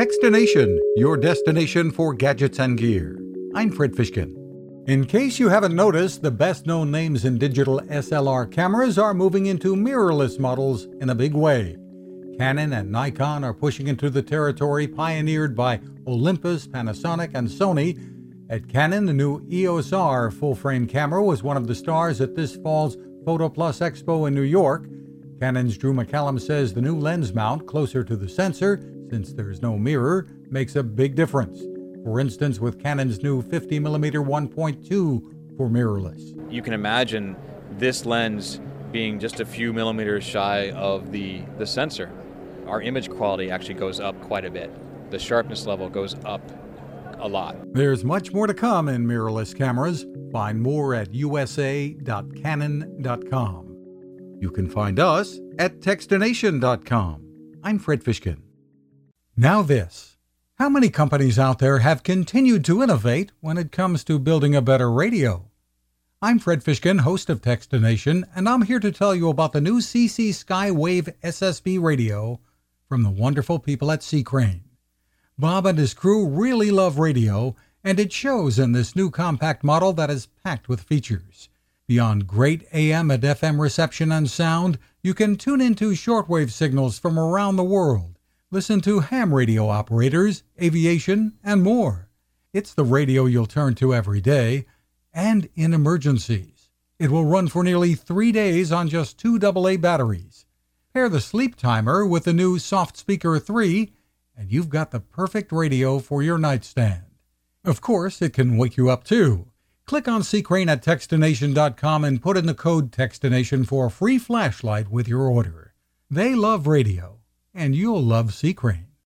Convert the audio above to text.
Techstination, your destination for gadgets and gear. I'm Fred Fishkin. In case you haven't noticed, the best known names in digital SLR cameras are moving into mirrorless models in a big way. Canon and Nikon are pushing into the territory pioneered by Olympus, Panasonic, and Sony. At Canon, the new EOS R full frame camera was one of the stars at this fall's Photo Plus Expo in New York. Canon's Drew McCallum says the new lens mount closer to the sensor, since there's no mirror, makes a big difference. For instance, with Canon's new 50mm 1.2 for mirrorless. You can imagine this lens being just a few millimeters shy of the, the sensor. Our image quality actually goes up quite a bit. The sharpness level goes up a lot. There's much more to come in mirrorless cameras. Find more at usa.canon.com. You can find us at techstination.com. I'm Fred Fishkin. Now, this. How many companies out there have continued to innovate when it comes to building a better radio? I'm Fred Fishkin, host of Techstination, and I'm here to tell you about the new CC Skywave SSB radio from the wonderful people at C Crane. Bob and his crew really love radio, and it shows in this new compact model that is packed with features. Beyond great AM and FM reception and sound, you can tune into shortwave signals from around the world, listen to ham radio operators, aviation, and more. It's the radio you'll turn to every day and in emergencies. It will run for nearly three days on just two AA batteries. Pair the sleep timer with the new Soft Speaker 3, and you've got the perfect radio for your nightstand. Of course, it can wake you up too. Click on C Crane at Techstination.com and put in the code Techstination for a free flashlight with your order. They love radio, and you'll love C Crane.